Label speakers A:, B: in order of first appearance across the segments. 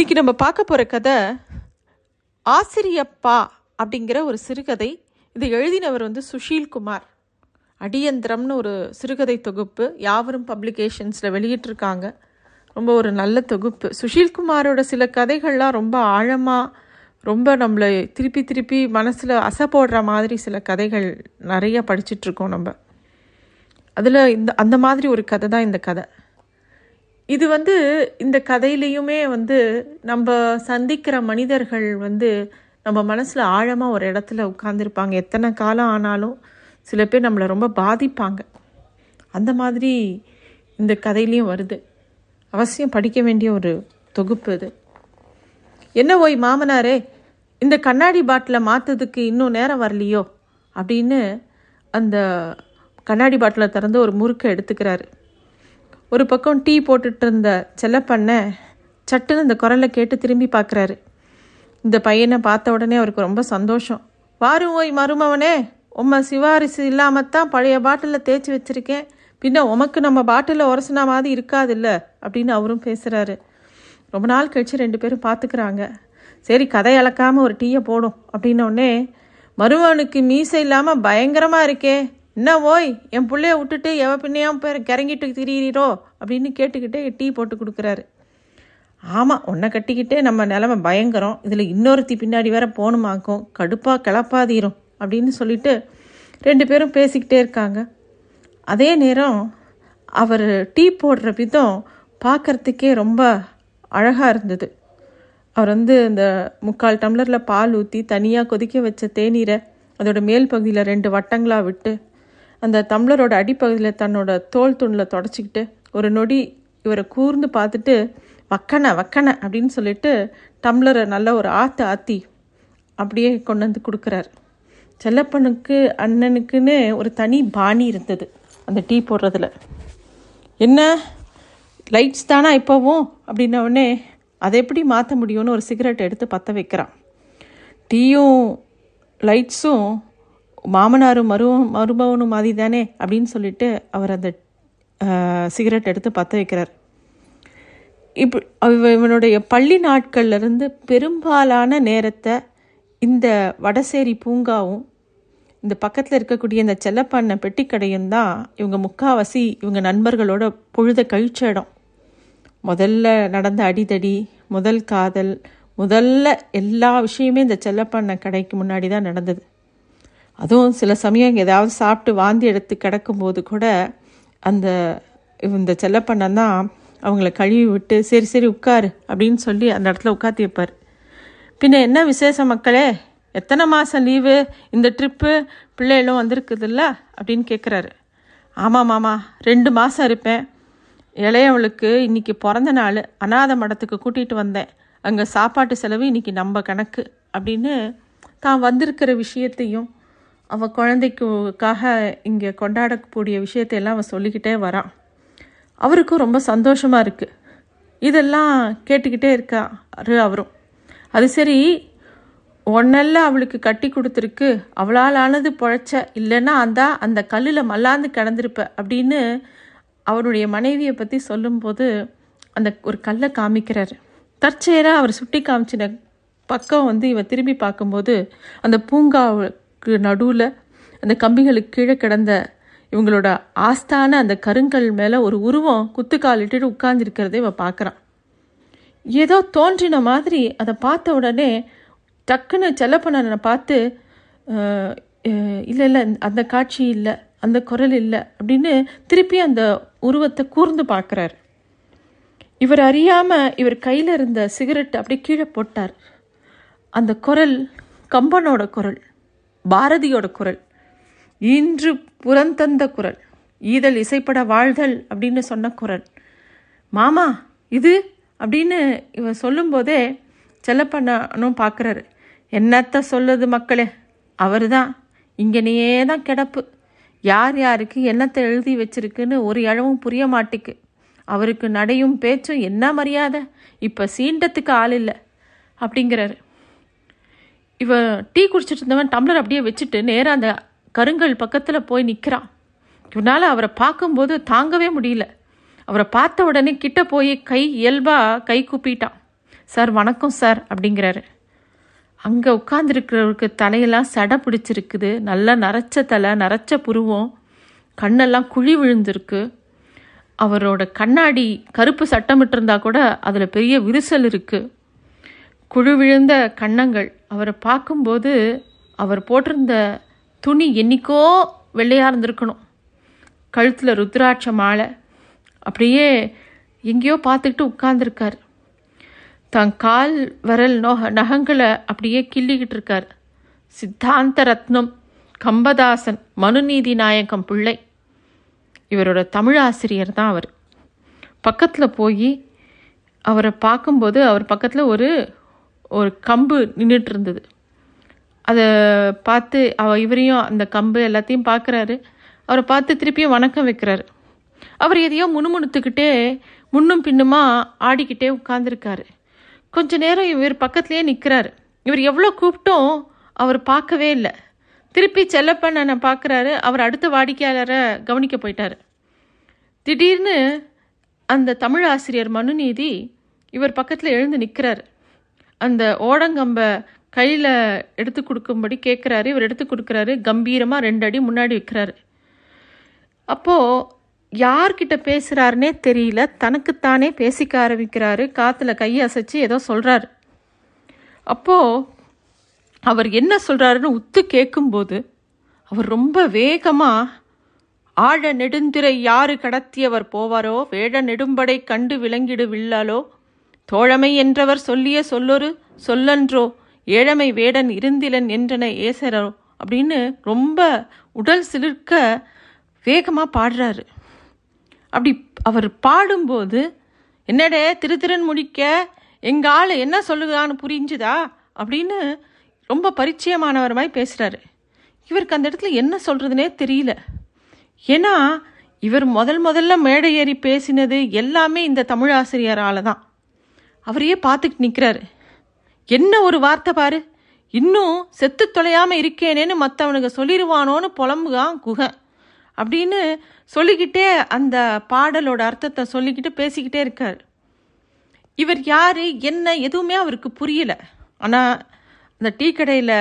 A: இன்றைக்கி நம்ம பார்க்க போகிற கதை ஆசிரியப்பா அப்படிங்கிற ஒரு சிறுகதை. இது எழுதினவர் வந்து சுஷீல் குமார். அடியந்திரம்னு ஒரு சிறுகதை தொகுப்பு யாவரும் பப்ளிகேஷன்ஸில் வெளியிட்டிருக்காங்க. ரொம்ப ஒரு நல்ல தொகுப்பு. சுஷீல்குமாரோட சில கதைகள்லாம் ரொம்ப ஆழமாக ரொம்ப நம்மளை திருப்பி திருப்பி மனசில் அசை போடுற மாதிரி சில கதைகள் நிறைய படிச்சிட்ருக்கோம் நம்ம. அதில் இந்த அந்த மாதிரி ஒரு கதை தான் இந்த கதை. இது வந்து இந்த கதையிலையுமே வந்து நம்ம சந்திக்கிற மனிதர்கள் வந்து நம்ம மனசில் ஆழமாக ஒரு இடத்துல உட்காந்துருப்பாங்க எத்தனை காலம் ஆனாலும் சில பேர் நம்மளை ரொம்ப பாதிப்பாங்க. அந்த மாதிரி இந்த கதையிலையும் வருது. அவசியம் படிக்க வேண்டிய ஒரு தொகுப்பு இது. என்ன ஓய் மாமனாரே இந்த கண்ணாடி பாட்டிலை மாற்றதுக்கு இன்னும் நேரம் வரலையோ? அப்படின்னு அந்த கண்ணாடி பாட்டிலை திறந்து ஒரு முறுக்கை எடுத்துக்கிறாரு. ஒரு பக்கம் டீ போட்டுட்டு இருந்த செல்லப்பண்ண சட்டுன்னு இந்த குரலை கேட்டு திரும்பி பார்க்குறாரு. இந்த பையனை பார்த்த உடனே அவருக்கு ரொம்ப சந்தோஷம். வாரும் ஓய் மருமவனே உம்மை சிவாரிசு இல்லாமல் தான் பழைய பாட்டிலில் தேய்ச்சி வச்சிருக்கேன். பின்ன உமக்கு நம்ம பாட்டிலில் உரசினா மாதிரி இருக்காதுல்ல? அப்படின்னு அவரும் பேசுகிறாரு ரொம்ப நாள் கழித்து ரெண்டு பேரும் பார்த்துக்கிறாங்க. சரி கதை அளக்காமல் ஒரு டீயை போடும். அப்படின்னோடனே மருமவனுக்கு மீசை இல்லாமல் பயங்கரமாக இருக்கே என்ன ஓய் என் பிள்ளைய விட்டுட்டு எவ பின்னையாம் பேர் கிறங்கிட்டு திரியிறோ அப்படின்னு கேட்டுக்கிட்டே டீ போட்டு கொடுக்குறாரு. ஆமாம் உன்னை கட்டிக்கிட்டே நம்ம நிலமை பயங்கரம். இதில் இன்னொருத்தி பின்னாடி வேற போகணுமாக்கும். கடுப்பாக கிளப்பாதீரும் அப்படின்னு சொல்லிட்டு ரெண்டு பேரும் பேசிக்கிட்டே இருக்காங்க. அதே நேரம் அவர் டீ போடுற விதம் பார்க்கறதுக்கே ரொம்ப அழகாக இருந்தது. அவர் வந்து இந்த முக்கால் டம்ளரில் பால் ஊற்றி தனியாக கொதிக்க வச்ச தேநீரை அதோட மேல் பகுதியில் ரெண்டு வட்டங்களாக விட்டு அந்த தம்ளரோட அடிப்பகுதியில் தன்னோட தோல் துணில் தொடச்சிக்கிட்டு ஒரு நொடி இவரை கூர்ந்து பார்த்துட்டு வக்கனை வக்கனை அப்படின்னு சொல்லிட்டு டம்ளரை நல்ல ஒரு ஆற்று ஆற்றி அப்படியே கொண்டு வந்து கொடுக்குறாரு. செல்லப்பனுக்கு அண்ணனுக்குன்னு ஒரு தனி பாணி இருந்தது அந்த டீ போடுறதுல. என்ன? லைட்ஸ் தானா இப்போவும்? அப்படின்னவுடனே அதை எப்படி மாற்ற முடியும்னு ஒரு சிகரெட் எடுத்து பற்ற வைக்கிறான். டீயும் லைட்ஸும் மாமனாரும் மரு மருபவனும் மாதிரி தானே அப்படின்னு சொல்லிட்டு அவர் அந்த சிகரெட் எடுத்து பற்ற வைக்கிறார். இப்போ அவ- இவனுடைய பள்ளி நாட்கள்லேருந்து பெரும்பாலான நேரத்தை இந்த வடசேரி பூங்காவும் இந்த பக்கத்தில் இருக்கக்கூடிய இந்த செல்லப்பண்ண பெட்டிக்கடையும் தான் இவங்க முக்காவாசி இவங்க நண்பர்களோட பொழுத கழிச்ச இடம். முதல்ல நடந்த அடிதடி முதல் காதல் முதல்ல எல்லா விஷயமே இந்த செல்லப்பண்ண கடைக்கு முன்னாடி தான் நடந்தது. அதுவும் சில சமயம் ஏதாவது சாப்பிட்டு வாந்தி எடுத்து கிடக்கும்போது கூட அந்த இந்த செல்லப்பண்ணன் தான் அவங்கள கழுவி விட்டு சரி சரி உட்காரு அப்படின்னு சொல்லி அந்த இடத்துல உட்காத்தி வைப்பார். பின்ன என்ன விசேஷம் மக்களே? எத்தனை மாதம் லீவு? இந்த ட்ரிப்பு பிள்ளைகளும் வந்திருக்குதுல்ல? அப்படின்னு கேட்குறாரு ஆமாம் மாமா ரெண்டு மாதம் இருப்பேன். இளையவளுக்கு இன்றைக்கி பிறந்த நாள். அநாத மடத்துக்கு கூட்டிகிட்டு வந்தேன். அங்கே சாப்பாட்டு செலவு இன்றைக்கி நம்ம கணக்கு அப்படின்னு தான் வந்திருக்கிற விஷயத்தையும் அவள் குழந்தைக்குக்காக இங்கே கொண்டாடக்கூடிய விஷயத்தையெல்லாம் அவன் சொல்லிக்கிட்டே வரான் அவருக்கும் ரொம்ப சந்தோஷமாக இருக்குது இதெல்லாம் கேட்டுக்கிட்டே இருக்காரு அவரும். அது சரி ஒன்னல்ல அவளுக்கு கட்டி கொடுத்துருக்கு அவளால் ஆனது பொழைச்ச இல்லைன்னா அந்த அந்த கல்லில் மல்லாந்து கிடந்திருப்ப அப்படின்னு அவருடைய மனைவியை பற்றி சொல்லும்போது அந்த ஒரு கல்லை காமிக்கிறாரு. தற்செயலாக அவர் சுட்டி காமிச்சின பக்கம் வந்து இவன் திரும்பி பார்க்கும்போது அந்த பூங்கா நடுவில் அந்த கம்பிகளுக்கு கீழே கிடந்த இவங்களோட ஆஸ்தான அந்த கருங்கல் மேலே ஒரு உருவம் குத்துக்காலிட்டு இட்டுட்டு இவன் பார்க்குறான். ஏதோ தோன்றின மாதிரி அதை பார்த்த உடனே டக்குன்னு செல்லப்பண்ணனை பார்த்து இல்லை இல்லை அந்த காட்சி இல்லை அந்த குரல் இல்லை அப்படின்னு திருப்பி அந்த உருவத்தை கூர்ந்து பார்க்குறாரு. இவர் அறியாமல் இவர் கையில் இருந்த சிகரெட் அப்படியே கீழே போட்டார். அந்த குரல் கம்பனோட குரல். பாரதியோட குரல். இன்று புறந்தந்த குரல். ஈதல் இசைப்பட வாழ்தல் அப்படின்னு சொன்ன குரல். மாமா இது அப்படின்னு இவன் சொல்லும்போதே செல்லப்பண்ணனும் பார்க்குறாரு என்னத்த சொல்லுது மக்களே? அவர் தான் இங்கனையே தான் கிடப்பு. யார் யாருக்கு என்னத்தை எழுதி வச்சிருக்குன்னு ஒரு இழவும் புரிய மாட்டேக்கு. அவருக்கு நடையும் பேச்சும் என்ன மரியாதை? இப்போ சீண்டத்துக்கு ஆள் இல்லை. அப்படிங்கிறாரு. இவன் டீ குடிச்சிட்டு இருந்தவன் டம்ளர் அப்படியே வச்சுட்டு நேராக அந்த கருங்கல் பக்கத்தில் போய் நிற்கிறான் இவனால் அவரை பார்க்கும்போது தாங்கவே முடியல. அவரை பார்த்த உடனே கிட்ட போய் கை இயல்பாக கை கூப்பிட்டான். சார் வணக்கம் சார் அப்படிங்கிறாரு. அங்கே உட்காந்துருக்கிறவருக்கு தலையெல்லாம் சடை பிடிச்சிருக்குது. நல்லா நரைச்ச தலை நரைச்ச புருவம் கண்ணெல்லாம் குழி விழுந்திருக்கு. அவரோட கண்ணாடி கருப்பு சட்டமிட்டிருந்தா கூட அதில் பெரிய விரிசல் இருக்குது குழு விழுந்த கன்னங்கள் அவரை பார்க்கும்போது அவர் போட்டிருந்த துணி என்னைக்கோ வெள்ளையாக இருந்திருக்கணும். கழுத்தில் ருத்ராட்ச மாலை. அப்படியே எங்கேயோ பார்த்துக்கிட்டு உட்கார்ந்துருக்கார். தன் கால் வரல் நோக நகங்களை அப்படியே கிள்ளிக்கிட்டு இருக்கார். சித்தாந்த ரத்னம் கம்பதாசன் மனுநீதி நாயகம் பிள்ளை. இவரோட தமிழ் ஆசிரியர் தான் அவர். பக்கத்தில் போய் அவரை பார்க்கும்போது அவர் பக்கத்தில் ஒரு ஒரு கம்பு நின்றுட்டு இருந்தது அதை பார்த்து அவ இவரையும் அந்த கம்பு எல்லாத்தையும் பார்க்குறாரு. அவரை பார்த்து திருப்பியும் வணக்கம் வைக்கிறாரு. அவர் எதையோ முணுமுணுத்துக்கிட்டே முன்னும் பின்னுமா ஆடிக்கிட்டே உட்காந்துருக்காரு கொஞ்ச நேரம் இவர் பக்கத்துலேயே நிற்கிறாரு இவர் எவ்வளோ கூப்பிட்டும் அவர் பார்க்கவே இல்லை. திருப்பி செல்லப்பண்ணனை பார்க்குறாரு. அவர் அடுத்த வாடிக்கையாளரை கவனிக்க போயிட்டார். திடீர்னு அந்த தமிழ் ஆசிரியர் மனுநீதி இவர் பக்கத்தில் எழுந்து நிற்கிறாரு அந்த ஓடங்கம்பை கையில் எடுத்து கொடுக்கும்படி கேட்குறாரு இவர் எடுத்து கொடுக்குறாரு. கம்பீரமாக ரெண்டு அடி முன்னாடி வைக்கிறாரு. அப்போது யார்கிட்ட பேசுகிறாருனே தெரியல. தனக்குத்தானே பேசிக்க ஆரம்பிக்கிறாரு. காற்றுல கையை அசைச்சு ஏதோ சொல்கிறாரு அப்போது அவர் என்ன சொல்கிறாருன்னு உத்து கேட்கும்போது அவர் ரொம்ப வேகமாக ஆழ நெடுந்திரை யாரு கடத்தியவர் போவாரோ? வேட நெடும்படை கண்டு விளங்கிடு வில்லாலோ? தோழமை என்றவர் சொல்லிய சொல்லொரு சொல்லன்றோ ஏழமை வேடன் இருந்திலன் என்றன ஏசரோ அப்படின்னு ரொம்ப உடல் சிலிர்க்க வேகமாக பாடுறாரு. அப்படி அவர் பாடும்போது என்னடே திருத்திறன் முடிக்க எங்கள் ஆள் என்ன சொல்லுதான்னு புரிஞ்சுதா அப்படின்னு ரொம்ப பரிச்சயமானவர் மாதிரி பேசுகிறாரு இவருக்கு அந்த இடத்துல என்ன சொல்கிறதுனே தெரியல. ஏன்னா இவர் முதல் முதல்ல மேடை ஏறி பேசினது எல்லாமே இந்த தமிழ் ஆசிரியரால் தான். அவரையே பார்த்துக்கிட்டு நிற்கிறாரு என்ன ஒரு வார்த்தை பாரு? இன்னும் செத்து தொலையாமல் இருக்கேனேன்னு மற்றவனுக்கு சொல்லிடுவானோன்னு புலம்புகான் குகன் அப்படின்னு சொல்லிக்கிட்டே அந்த பாடலோட அர்த்தத்தை சொல்லிக்கிட்டு பேசிக்கிட்டே இருக்கார். இவர் யார் என்ன எதுவுமே அவருக்கு புரியலை. ஆனால் அந்த டீ கடையில்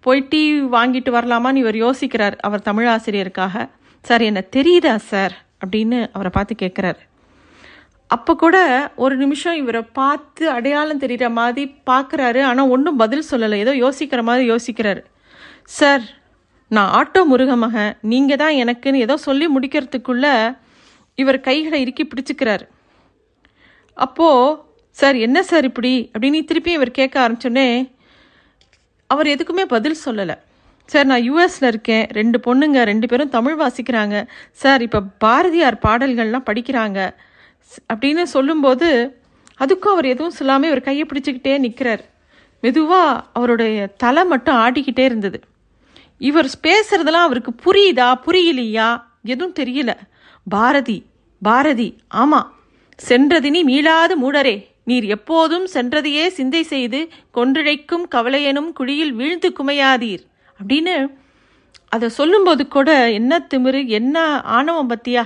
A: போய் டீ வாங்கிட்டு வரலாமான்னு இவர் யோசிக்கிறார் அவர் தமிழ் ஆசிரியருக்காக சார் என்ன தெரியுதா சார்? அப்படின்னு அவரை பார்த்து கேட்குறாரு அப்போ கூட ஒரு நிமிஷம் இவரை பார்த்து அடையாளம் தெரிகிற மாதிரி பார்க்குறாரு ஆனால் ஒன்றும் பதில் சொல்லலை. ஏதோ யோசிக்கிற மாதிரி யோசிக்கிறாரு. சார் நான் ஆட்டோ முருக மகன் நீங்கள் தான் எனக்குன்னு ஏதோ சொல்லி முடிக்கிறதுக்குள்ள இவர் கைகளை இறுக்கி பிடிச்சிக்கிறாரு. அப்போது சார் என்ன சார் இப்படி? அப்படின்னு திருப்பி இவர் கேட்க ஆரம்பிச்சோடனே அவர் எதுக்குமே பதில் சொல்லலை. சார் நான் யூஎஸில் இருக்கேன். ரெண்டு பொண்ணுங்க ரெண்டு பேரும் தமிழ் வாசிக்கிறாங்க. சார் இப்போ பாரதியார் பாடல்கள்லாம் படிக்கிறாங்க. அப்படின்னு சொல்லும்போது அதுக்கும் அவர் எதுவும் சொல்லாமல் இவர் கையை பிடிச்சிக்கிட்டே நிற்கிறார் மெதுவாக அவருடைய தலை மட்டும் ஆடிக்கிட்டே இருந்தது. இவர் பேசுறதெல்லாம் அவருக்கு புரியுதா புரியலையா? எதுவும் தெரியல. பாரதி பாரதி ஆமாம் சென்றதினி மீளாது மூடரே நீர் எப்போதும் சென்றதையே சிந்தை செய்து கொன்றிழைக்கும் கவலையெனும் குழியில் வீழ்ந்து குமையாதீர் அப்படின்னு அதை சொல்லும்போது கூட என்ன திமிரு என்ன ஆணவம் பத்தியா?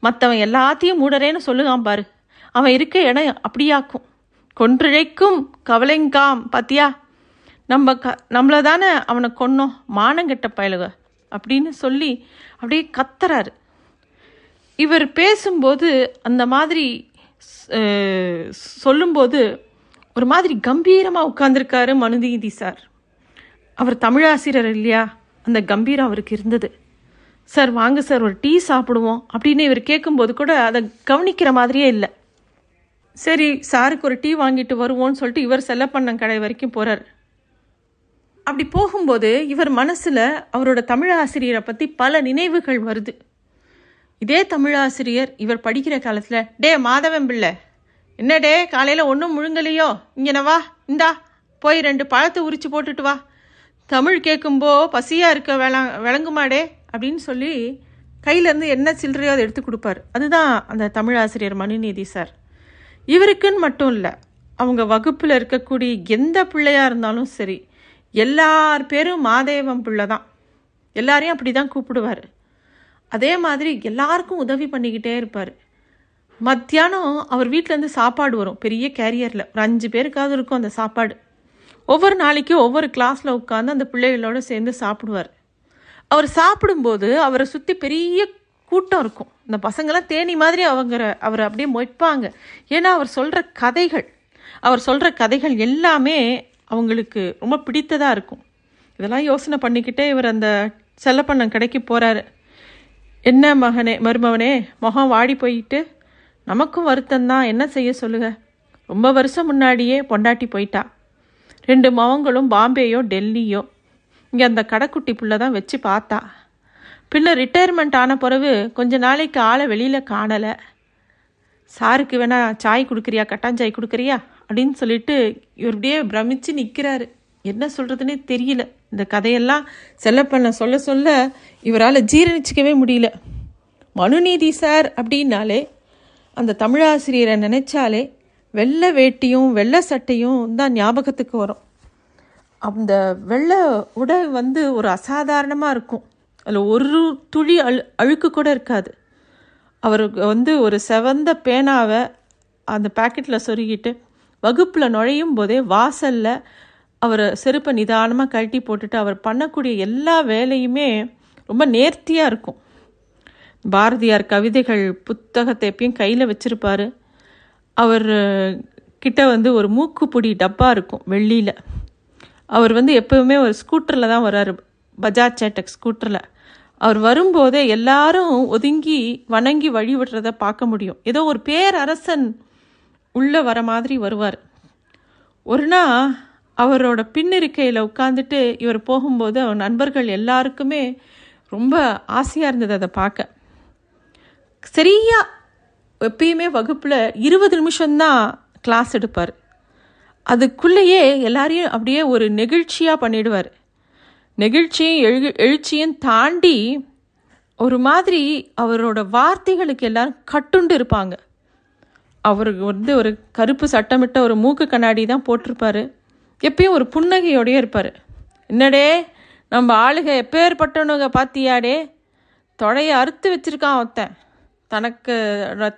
A: மற்றவன் எல்லாத்தையும் மூடரேன்னு சொல்லுகான் பாரு. அவன் இருக்க இடம் அப்படியாக்கும். கொன்றிழைக்கும் கவலைங்காம் பாத்தியா? நம்ம க நம்மளை தானே அவனை கொன்னோம் மானங்கெட்ட பயலுக அப்படின்னு சொல்லி அப்படியே கத்துறாரு. இவர் பேசும்போது அந்த மாதிரி சொல்லும்போது ஒரு மாதிரி கம்பீரமாக உட்காந்துருக்காரு மனுநீதி சார். அவர் தமிழாசிரியர் இல்லையா? அந்த கம்பீரம் அவருக்கு இருந்தது. சார் வாங்க சார் ஒரு டீ சாப்பிடுவோம். அப்படின்னு இவர் கேட்கும்போது கூட அதை கவனிக்கிற மாதிரியே இல்லை. சரி சாருக்கு ஒரு டீ வாங்கிட்டு வருவோம்னு சொல்லிட்டு இவர் செல்லப்பண்ணம் கடை வரைக்கும் போகிறார் அப்படி போகும்போது இவர் மனசில் அவரோட தமிழ் ஆசிரியரை பல நினைவுகள் வருது. இதே தமிழாசிரியர் இவர் படிக்கிற காலத்தில் டே மாதவன் பிள்ளை என்ன டே காலையில் ஒன்றும் முழுங்கலையோ? இங்கன வா இந்தா போய் ரெண்டு பழத்தை உரிச்சு போட்டுட்டு வா. தமிழ் கேட்கும்போ பசியாக இருக்க விள விளங்குமாடே அப்படின்னு சொல்லி கையில இருந்து என்ன சில்லறையோ அதை எடுத்து கொடுப்பாரு. அதுதான் அந்த தமிழ் ஆசிரியர் மனுநீதி சார். இவருக்குன்னு மட்டும் இல்லை அவங்க வகுப்பில் இருக்கக்கூடிய எந்த பிள்ளையாக இருந்தாலும் சரி எல்லார் பேரும் மாதேவம் பிள்ளை தான். எல்லாரையும் அப்படி தான் கூப்பிடுவார். அதே மாதிரி எல்லாருக்கும் உதவி பண்ணிக்கிட்டே இருப்பார். மத்தியானம் அவர் வீட்டிலேருந்து சாப்பாடு வரும் பெரிய கேரியரில். ஒரு அஞ்சு பேருக்காவது இருக்கும் அந்த சாப்பாடு. ஒவ்வொரு நாளைக்கும் ஒவ்வொரு கிளாஸில் உட்காந்து அந்த பிள்ளைகளோட சேர்ந்து சாப்பிடுவார். அவர் சாப்பிடும்போது அவரை சுற்றி பெரிய கூட்டம் இருக்கும். இந்த பசங்களாம் தேனி மாதிரி அவங்க அவரை அப்படியே மொய்ப்பாங்க. ஏன்னா அவர் சொல்கிற கதைகள் அவர் சொல்கிற கதைகள் எல்லாமே அவங்களுக்கு ரொம்ப பிடித்ததாக இருக்கும். இதெல்லாம் யோசனை பண்ணிக்கிட்டே இவர் அந்த செல்லப்பண்ணம் கடைக்கு போகிறாரு என்ன மகனே மருமவனே முகம் வாடி போயிட்டு நமக்கும் வருத்தந்தான் என்ன செய்ய சொல்லுங்க ரொம்ப வருஷம் முன்னாடியே பொண்டாட்டி போயிட்டா. ரெண்டு மகங்களும் பாம்பேயோ டெல்லியோ. இங்கே அந்த கடைக்குட்டி புள்ள தான் வச்சு பார்த்தா. பின்ன ரிட்டையர்மெண்ட் ஆன பிறகு கொஞ்ச நாளைக்கு ஆளை வெளியில் காணலை. சாருக்கு வேணா சாய் கொடுக்குறியா கட்டாஞ்சாய் கொடுக்குறியா அப்படின்னு சொல்லிட்டு இவர் அப்படியே பிரமிச்சு நிற்கிறாரு என்ன சொல்கிறதுனே தெரியல. இந்த கதையெல்லாம் செல்லப்பண்ண சொல்ல சொல்ல இவரால் ஜீரணிச்சிக்கவே முடியல. மனுநீதி சார் அப்படின்னாலே அந்த தமிழாசிரியரை நினைச்சாலே வெள்ளை வேட்டியும் வெள்ளை சட்டையும் தான் ஞாபகத்துக்கு வரும். அந்த வெள்ளை உடை வந்து ஒரு அசாதாரணமாக இருக்கும். அதில் ஒரு துளி அழு அழுக்கு கூட இருக்காது. அவருக்கு வந்து ஒரு செவந்த பேனாவை அந்த பாக்கெட்டில் சொருகிட்டு வகுப்பில் நுழையும் போதே வாசலில் அவர் செருப்பை நிதானமாக கழட்டி போட்டுட்டு அவர் பண்ணக்கூடிய எல்லா வேலையுமே ரொம்ப நேர்த்தியாக இருக்கும். பாரதியார் கவிதைகள் புத்தகத்தை எப்பயும் கையில் வச்சுருப்பார். அவர் கிட்ட வந்து ஒரு மூக்குப்பொடி டப்பா இருக்கும் வெள்ளியில். அவர் வந்து எப்போவுமே ஒரு ஸ்கூட்டரில் தான் வர்றாரு பஜாஜ் சேட்டக் ஸ்கூட்டரில் அவர் வரும்போதே எல்லாரும் ஒதுங்கி வணங்கி வழிவிடுறத பார்க்க முடியும். ஏதோ ஒரு பேரரசன் உள்ளே வர மாதிரி வருவார். ஒரு நாள் அவரோட பின்னிருக்கையில் உட்காந்துட்டு இவர் போகும்போது அவர் நண்பர்கள் எல்லாருக்குமே ரொம்ப ஆசையாக இருந்தது அதை பார்க்க. சரியாக எப்பயுமே வகுப்பில் இருபது நிமிஷம்தான் கிளாஸ் எடுப்பார். அதுக்குள்ளேயே எல்லாரையும் அப்படியே ஒரு நெகிழ்ச்சியாக பண்ணிடுவார். நெகிழ்ச்சியும் எழு எழுச்சியும் தாண்டி ஒரு மாதிரி அவரோட வார்த்தைகளுக்கு எல்லாரும் கட்டுண்டு இருப்பாங்க. அவருக்கு வந்து ஒரு கருப்பு சட்டமிட்ட ஒரு மூக்கு கண்ணாடி தான் போட்டிருப்பாரு. எப்பயும் ஒரு புன்னகையோடயே இருப்பார். என்னடே நம்ம ஆளுக எப்பேற்பட்டவனுங்க பார்த்தியாடே தொடையை அறுத்து வச்சிருக்கான் அவத்தன் தனக்கு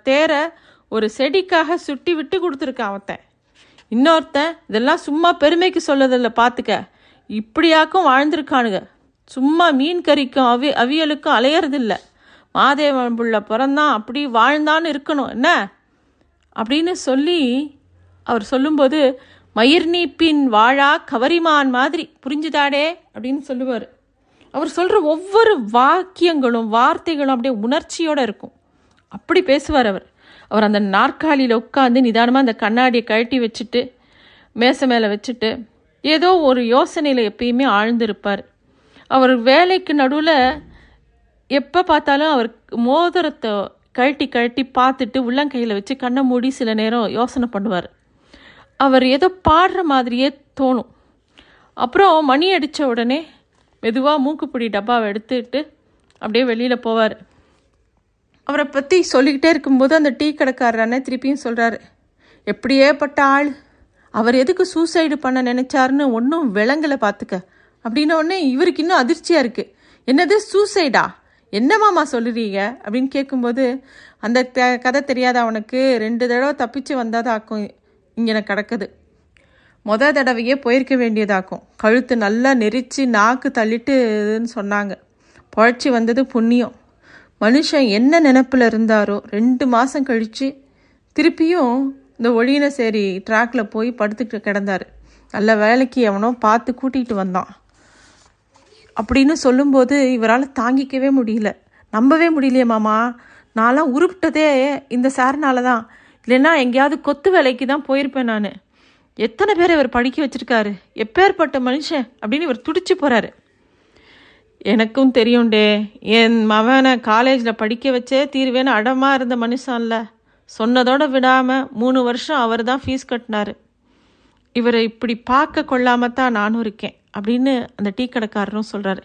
A: தேரை ஒரு செடிக்காக சுட்டி விட்டு கொடுத்துருக்கான் அவத்தன் இன்னொருத்தன் இதெல்லாம் சும்மா பெருமைக்கு சொல்லதில்ல பார்த்துக்க இப்படியாக்கும் வாழ்ந்திருக்கானுங்க. சும்மா மீன் கறிக்கும் அவி அவியலுக்கும் அலையறதில்ல. மாதேவன் புள்ள பிறந்தான் அப்படி வாழ்ந்தான்னு இருக்கணும் என்ன? அப்படின்னு சொல்லி அவர் சொல்லும்போது மயிர் நீப்பின் வாழா கவரிமான் மாதிரி புரிஞ்சுதாடே? அப்படின்னு சொல்லுவார். அவர் சொல்கிற ஒவ்வொரு வாக்கியங்களும் வார்த்தைகளும் அப்படியே உணர்ச்சியோடு இருக்கும். அப்படி பேசுவார் அவர். அவர் அந்த நாற்காலியில் உட்காந்து நிதானமாக அந்த கண்ணாடியை கழட்டி வச்சுட்டு மேசை மேலே வச்சுட்டு ஏதோ ஒரு யோசனையில் எப்பயுமே ஆழ்ந்திருப்பார். அவர் வேலைக்கு நடுவில் எப்போ பார்த்தாலும் அவர் மோதிரத்தை கழட்டி கழட்டி பார்த்துட்டு உள்ளங்கையில் வச்சு கண்ணை மூடி சில நேரம் யோசனை பண்ணுவார். அவர் ஏதோ பாடுற மாதிரியே தோணும். அப்புறம் மணி அடித்த உடனே மெதுவாக மூக்குப்பிடி டப்பாவை எடுத்துட்டு அப்படியே வெளியில் போவார். அவரை பற்றி சொல்லிக்கிட்டே இருக்கும்போது அந்த டீ கடைக்காரர் அண்ணன் திருப்பியும் சொல்கிறாரு எப்படியேப்பட்ட ஆள். அவர் எதுக்கு சூசைடு பண்ண நினைச்சாருன்னு ஒன்றும் விளங்கலை பார்த்துக்க அப்படின்ன உடனே இவருக்கு இன்னும் அதிர்ச்சியாக இருக்குது என்னது சூசைடா? என்ன மாமா சொல்லுறீங்க? அப்படின்னு கேட்கும்போது அந்த த கதை தெரியாத அவனுக்கு ரெண்டு தடவை தப்பிச்சு வந்ததாக்கும் இங்கே கிடக்குது. மொதல் தடவையே போயிருக்க வேண்டியதாக்கும். கழுத்து நல்லா நெரிச்சு நாக்கு தள்ளிட்டுன்னு சொன்னாங்க. புழைச்சி வந்தது புண்ணியம். மனுஷன் என்ன நினப்பில் இருந்தாரோ ரெண்டு மாதம் கழித்து திருப்பியும் இந்த ஒளியின சேரி ட்ராக்ல போய் படுத்துக்கிட்டு கிடந்தார். நல்ல வேலைக்கு எவனோ பார்த்து கூட்டிகிட்டு வந்தான். அப்படின்னு சொல்லும்போது இவரால் தாங்கிக்கவே முடியல. நம்பவே முடியலையே மாமா. நான்லாம் உருப்பிட்டதே இந்த சார்னால தான். இல்லைன்னா எங்கேயாவது கொத்து வேலைக்கு தான் போயிருப்பேன் நான். எத்தனை பேர் இவர் படிக்க வச்சுருக்காரு? எப்பேற்பட்ட மனுஷன் அப்படின்னு இவர் துடிச்சு போகிறாரு எனக்கும் தெரியும்டே. என் மகனை காலேஜில் படிக்க வச்சே தீர்வேன்னு அடமாக இருந்த மனுஷன்ல. சொன்னதோடு விடாமல் மூணு வருஷம் அவர் தான் ஃபீஸ் கட்டினாரு. இவரை இப்படி பார்க்க கொள்ளாம தான் நானும் இருக்கேன் அப்படின்னு அந்த டீ கடைக்காரரும் சொல்கிறாரு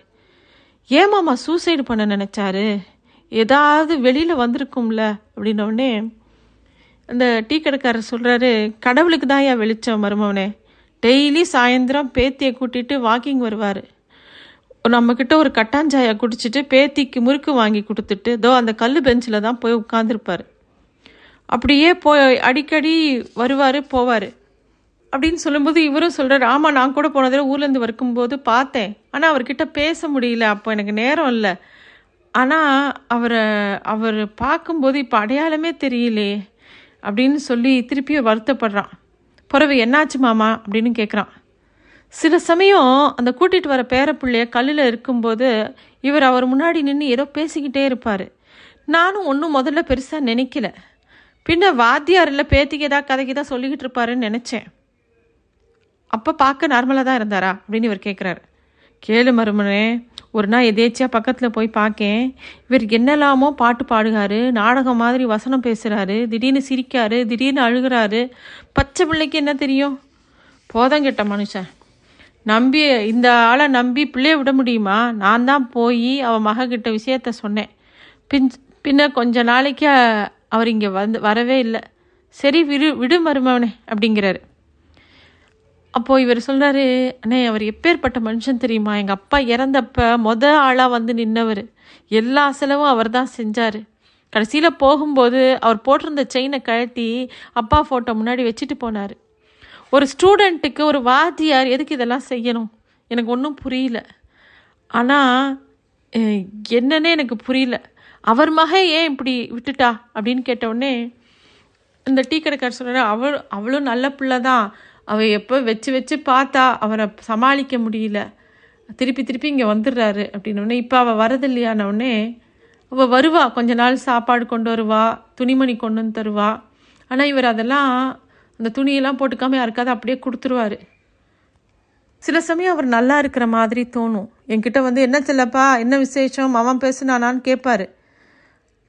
A: ஏமாம்மா சூசைடு பண்ண நினச்சாரு? ஏதாவது வெளியில் வந்திருக்கும்ல அப்படின்னோடனே அந்த டீ கடைக்காரர் சொல்கிறாரு கடவுளுக்கு தான் ஏன் வெளிச்சம் மருமவனே? டெய்லி சாயந்தரம் பேத்தியை கூட்டிகிட்டு வாக்கிங் வருவார். நம்மக்கிட்ட ஒரு கட்டாஞ்சாயை குடிச்சிட்டு பேத்திக்கு முறுக்கு வாங்கி கொடுத்துட்டு தோ அந்த கல் பெஞ்சில் தான் போய் உட்காந்துருப்பார் அப்படியே போய் அடிக்கடி வருவார் போவார். அப்படின்னு சொல்லும்போது இவரும் சொல்கிறார் ஆமாம் நான் கூட போன தடவை ஊர்லேருந்து வரும்போது பார்த்தேன். ஆனால் அவர்கிட்ட பேச முடியல அப்போ எனக்கு நேரம் இல்லை. ஆனால் அவரை அவர் பார்க்கும்போது இப்போ அடையாளமே தெரியலே அப்படின்னு சொல்லி திருப்பியும் வருத்தப்படுறான். பிறவு என்னாச்சு மாமா? அப்படின்னு கேட்குறான் சில சமயம் அந்த கூட்டிகிட்டு வர பேரப்பிள்ளைய கல்லில் இருக்கும்போது இவர் அவர் முன்னாடி நின்று ஏதோ பேசிக்கிட்டே இருப்பார். நானும் ஒன்றும் முதல்ல பெருசாக நினைக்கல. பின்ன வாத்தியார் இல்லை பேத்திக்கு ஏதாவது கதைக்கு தான் சொல்லிக்கிட்டு இருப்பாருன்னு நினச்சேன். அப்போ பார்க்க நார்மலாக தான் இருந்தாரா அப்படின்னு இவர் கேட்குறாரு கேளு மருமனே ஒரு நாள் எதேச்சியாக பக்கத்தில் போய் பார்க்கேன். இவர் என்னெல்லாமோ பாட்டு பாடுகாரு நாடகம் மாதிரி வசனம் பேசுகிறாரு திடீர்னு சிரிக்காரு திடீர்னு அழுகிறாரு. பச்சை பிள்ளைக்கு என்ன தெரியும்? போதங்கிட்ட மனுஷன். நம்பி இந்த ஆளை நம்பி பிள்ளைய விட முடியுமா? நான் தான் போய் அவன் மகக்கிட்ட விஷயத்த சொன்னேன். பின் பின்ன கொஞ்ச நாளைக்கு அவர் இங்கே வந்து வரவே இல்லை. சரி விடு விடு மருமவனே அப்படிங்கிறாரு. அப்போது இவர் சொல்கிறாரு அண்ணே அவர் எப்பேற்பட்ட மனுஷன் தெரியுமா? எங்கள் அப்பா இறந்தப்ப மொத ஆளாக வந்து நின்னவர். எல்லா செலவும் அவர் தான் செஞ்சார். கடைசியில் போகும்போது அவர் போட்டிருந்த செயினை கழட்டி அப்பா ஃபோட்டோ முன்னாடி வச்சுட்டு போனார். ஒரு ஸ்டூடெண்ட்டுக்கு ஒரு வாத்தியார் எதுக்கு இதெல்லாம் செய்யணும்? எனக்கு ஒன்றும் புரியல. ஆனால் என்னன்னே எனக்கு புரியல. அவர் மக ஏன் இப்படி விட்டுட்டா? அப்படின்னு கேட்டவுடனே இந்த டீ கடைக்காரர் சொல்கிறார் அவள் அவளும் நல்ல பிள்ளை தான். அவள் எப்போ வச்சு வச்சு பார்த்தா அவரை சமாளிக்க முடியல. திருப்பி திருப்பி இங்கே வந்துடுறாரு அப்படின்னோடனே இப்போ அவள் வரதில்லையானவுடனே அவள் வருவா. கொஞ்ச நாள் சாப்பாடு கொண்டு வருவா. துணிமணி கொண்டு வந்து தருவா. ஆனால் இவர் அதெல்லாம் அந்த துணியெல்லாம் போட்டுக்காமல் யாருக்காவது அப்படியே கொடுத்துருவாரு. சில சமயம் அவர் நல்லா இருக்கிற மாதிரி தோணும். என்கிட்ட வந்து என்ன செல்லப்பா என்ன விசேஷம்? அவன் பேசுனானான்னு கேட்பாரு.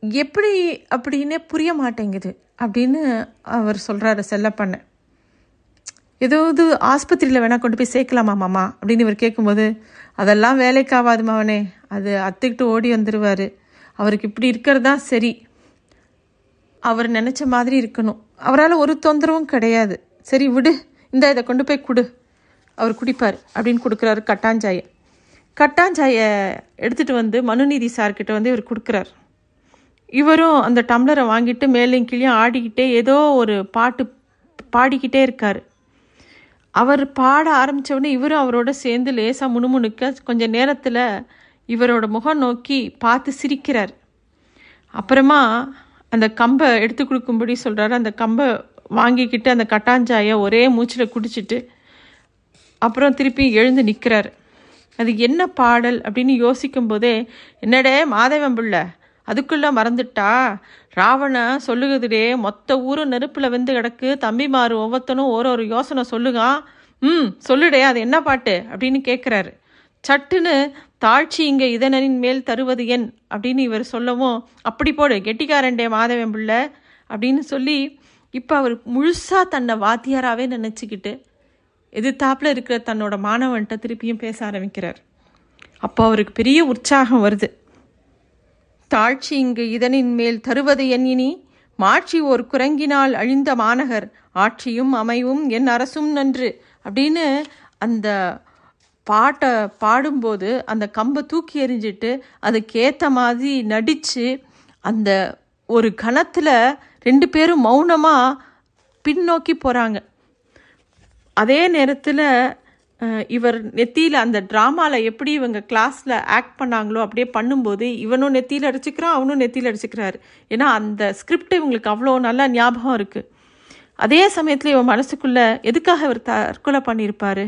A: எப்படி அப்படின்னே புரிய மாட்டேங்குது அப்படின்னு அவர் சொல்கிறாரு செல்லப்பண்ண. ஏதாவது ஆஸ்பத்திரியில் வேணால் கொண்டு போய் சேர்க்கலாமா மாமா? அப்படின்னு இவர் கேட்கும்போது அதெல்லாம் வேலைக்காவாது மாவனே அது அத்துக்கிட்டு ஓடி வந்துடுவார் அவருக்கு இப்படி இருக்கிறது தான் சரி. அவர் நினச்ச மாதிரி இருக்கணும். அவரால் ஒரு தொந்தரவும் கிடையாது. சரி விடு. இந்த இதை கொண்டு போய் கொடு. அவர் குடிப்பார் அப்படின்னு கொடுக்குறாரு கட்டாஞ்சாயை. கட்டாஞ்சாயை எடுத்துகிட்டு வந்து மனுநீதி சார்கிட்ட வந்து இவர் கொடுக்குறார். இவரும் அந்த டம்ளரை வாங்கிட்டு மேலேயும் கீழேயும் ஆடிக்கிட்டே ஏதோ ஒரு பாட்டு பாடிக்கிட்டே இருக்கார். அவர் பாட ஆரம்பித்தவுடனே இவரும் அவரோட சேர்ந்து லேசாக முணுமுணுக்க கொஞ்சம் நேரத்தில் இவரோட முகம் நோக்கி பார்த்து சிரிக்கிறார். அப்புறமா அந்த கம்பை எடுத்து கொடுக்கும்படி சொல்கிறாரு அந்த கம்பை வாங்கிக்கிட்டு அந்த கட்டாஞ்சாயை ஒரே மூச்சில் குடிச்சிட்டு அப்புறம் திருப்பி எழுந்து நிற்கிறாரு அது என்ன பாடல் அப்படின்னு யோசிக்கும் போதே என்னடே மாதவன் பிள்ளை அதுக்குள்ளே மறந்துட்டா? ராவண சொல்லுகிறதுடே மொத்த ஊரும் நெருப்பில் வெந்து கிடக்கு. தம்பிமார் ஒவ்வொருத்தனும் ஒரு ஒரு யோசனை சொல்லுகான் ம் சொல்லுடே அது என்ன பாட்டு அப்படின்னு கேட்குறாரு சட்டுன்னு தாழ்ச்சி இங்கே இதனின் மேல் தருவது என் அப்படின்னு இவர் சொல்லவும் அப்படி போடு கெட்டிக்காரண்டே மாதவன் பிள்ளை அப்படின்னு சொல்லி இப்போ அவர் முழுசாக தன்னை வாத்தியாராகவே நினச்சிக்கிட்டு எதிர்த்தாப்பில் இருக்கிற தன்னோட மாணவன்கிட்ட திருப்பியும் பேச ஆரம்பிக்கிறார். அப்போ அவருக்கு பெரிய உற்சாகம் வருது. தாழ்ச்சி இங்கு இதனின் மேல் தருவது என் இனி மாட்சி ஓர் குரங்கினால் அழிந்த மாநகர் ஆட்சியும் அமைவும் என் அரசும் நன்று அப்படின்னு அந்த பாட்டை பாடும்போது அந்த கம்பை தூக்கி எறிஞ்சிட்டு அதுக்கேற்ற மாதிரி நடித்து அந்த ஒரு கணத்தில் ரெண்டு பேரும் மௌனமாக பின்னோக்கி போகிறாங்க அதே நேரத்தில் இவர் நெத்தியில் அந்த ட்ராமாவில் எப்படி இவங்க கிளாஸில் ஆக்ட் பண்ணாங்களோ அப்படியே பண்ணும்போது இவனும் நெத்தியில் அடிச்சுக்கிறான் அவனும் நெத்தியில் அடிச்சுக்கிறாரு. ஏன்னா அந்த ஸ்கிரிப்ட் இவங்களுக்கு அவ்வளோ நல்லா ஞாபகம் இருக்குது அதே சமயத்தில் இவன் மனசுக்குள்ளே எதுக்காக இவர் தற்கொலை பண்ணியிருப்பாரு?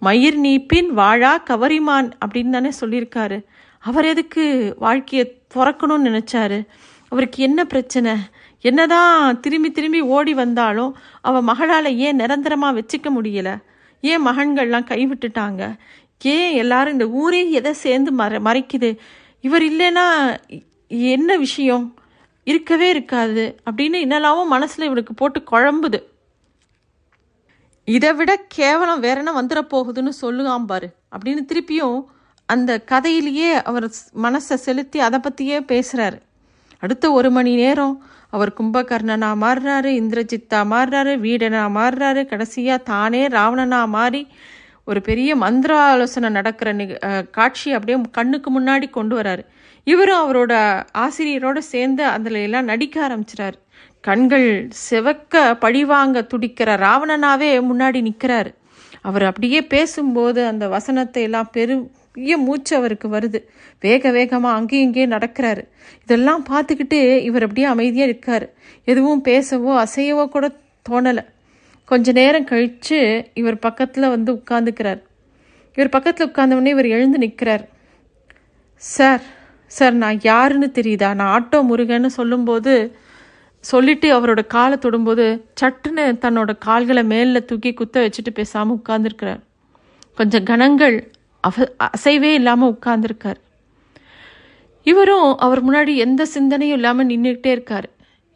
A: மயிர் நீப்பின் வாழா கவரிமான் அப்படின்னு தானே சொல்லியிருக்காரு. அவர் எதுக்கு வாழ்க்கையை துறக்கணும்னு நினச்சாரு? அவருக்கு என்ன பிரச்சனை? என்னதான் திரும்பி திரும்பி ஓடி வந்தாலும் அவள் மகளால் ஏன் நிரந்தரமாக வச்சுக்க முடியல? ஏன் மகன்கள்லாம் கைவிட்டுட்டாங்க? ஏன் எல்லாரும் இந்த ஊரே எதை சேர்ந்து மற மறைக்குது? இவர் இல்லைன்னா என்ன விஷயம்? இருக்கவே இருக்காது அப்படின்னு என்னெல்லாமோ மனசில் இவருக்கு போட்டு குழம்புது. இதை விட கேவலம் வேற என்ன வந்துட போகுதுன்னு சொல்லுகாம் பாரு. அப்படின்னு திருப்பியும் அந்த கதையிலேயே அவர் மனசை செலுத்தி அதை பற்றியே பேசுகிறாரு அடுத்த ஒரு மணி நேரம் அவர் கும்பகர்ணனா மாறுறாரு இந்திரஜித்தா மாறுறாரு வீடனா மாறுறாரு கடைசியாக தானே ராவணனா மாறி ஒரு பெரிய மந்திர ஆலோசனை நடக்கிற நிக காட்சி அப்படியே கண்ணுக்கு முன்னாடி கொண்டு வராரு. இவரும் அவரோட ஆசிரியரோடு சேர்ந்து அதில் எல்லாம் நடிக்க ஆரம்பிச்சிட்டாரு கண்கள் செவக்க பழிவாங்க துடிக்கிற ராவணனாவே முன்னாடி நிற்கிறாரு அவர் அப்படியே பேசும்போது அந்த வசனத்தை எல்லாம் பெரிய மூச்சு அவருக்கு வருது. வேக வேகமாக அங்கேயும் இங்கேயும் நடக்கிறாரு. இதெல்லாம் பார்த்துக்கிட்டு இவர் அப்படியே அமைதியாக இருக்கார். எதுவும் பேசவோ அசையவோ கூட தோணலை. கொஞ்ச நேரம் கழித்து இவர் பக்கத்தில் வந்து உட்காந்துக்கிறார் இவர் பக்கத்தில் உட்கார்ந்தவொடனே இவர் எழுந்து நிற்கிறார் சார் சார் நான் யாருன்னு தெரியுதா? நான் ஆட்டோ முருகன்னு சொல்லும்போது சொல்லிட்டு அவரோட காலை தொடும்போது சட்டுன்னு தன்னோட கால்களை மேலில் தூக்கி குத்த வச்சுட்டு பேசாமல் உட்கார்ந்துருக்கிறார். கொஞ்சம் கணங்கள் அவ அசைவே இல்லாமல் உட்கார்ந்துருக்கார். இவரும் அவர் முன்னாடி எந்த சிந்தனையும் இல்லாமல் நின்றுக்கிட்டே இருக்கார்.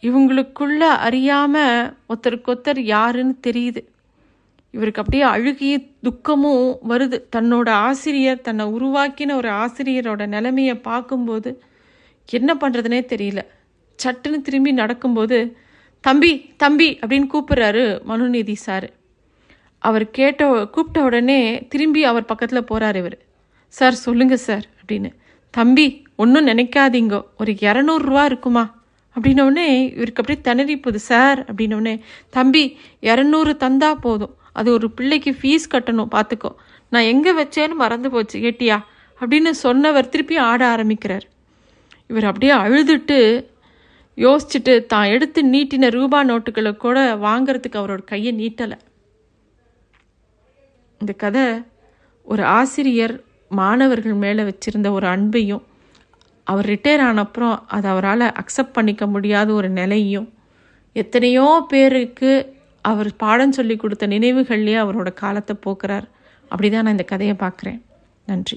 A: இவங்களுக்குள்ள அறியாமல் ஒருத்தருக்கொத்தர் யாருன்னு தெரியுது. இவருக்கு அப்படியே அழுகிய துக்கமும் வருது. தன்னோட ஆசிரியர் தன்னை உருவாக்கின ஒரு ஆசிரியரோட நிலைமையை பார்க்கும்போது என்ன பண்ணுறதுனே தெரியல. சட்டுன்னு திரும்பி நடக்கும்போது தம்பி தம்பி அப்படின்னு கூப்பிட்றாரு மனுநீதி சார். அவர் கேட்ட கூப்பிட்ட உடனே திரும்பி அவர் பக்கத்தில் போகிறார் இவர். சார் சொல்லுங்கள் சார் அப்படின்னு. தம்பி ஒன்றும் நினைக்காதீங்கோ. ஒரு இரநூறுவா இருக்குமா? அப்படின்னோடனே இவருக்கு அப்படியே திணறி போகுது சார் அப்படின்னோடனே தம்பி இரநூறு தந்தா போதும். அது ஒரு பிள்ளைக்கு ஃபீஸ் கட்டணும் பார்த்துக்கோ நான் எங்கே வச்சேன்னு மறந்து போச்சு கேட்டியா? அப்படின்னு சொன்னவர் திருப்பி ஆட ஆரம்பிக்கிறார். இவர் அப்படியே அழுதுட்டு யோசிச்சுட்டு தான் எடுத்து நீட்டின ரூபா நோட்டுகளை கூட வாங்கிறதுக்கு அவரோட கையை நீட்டலை. இந்த கதை ஒரு ஆசிரியர் மாணவர்கள் மேலே வச்சிருந்த ஒரு அன்பையும் அவர் ரிட்டையர் ஆன அப்புறம் அதை அவரால் அக்செப்ட் பண்ணிக்க முடியாத ஒரு நிலையும் எத்தனையோ பேருக்கு அவர் பாடம் சொல்லி கொடுத்த நினைவுகள்லேயே அவரோட காலத்தை போக்குறார். அப்படி தான் நான் இந்த கதையை பார்க்குறேன். நன்றி.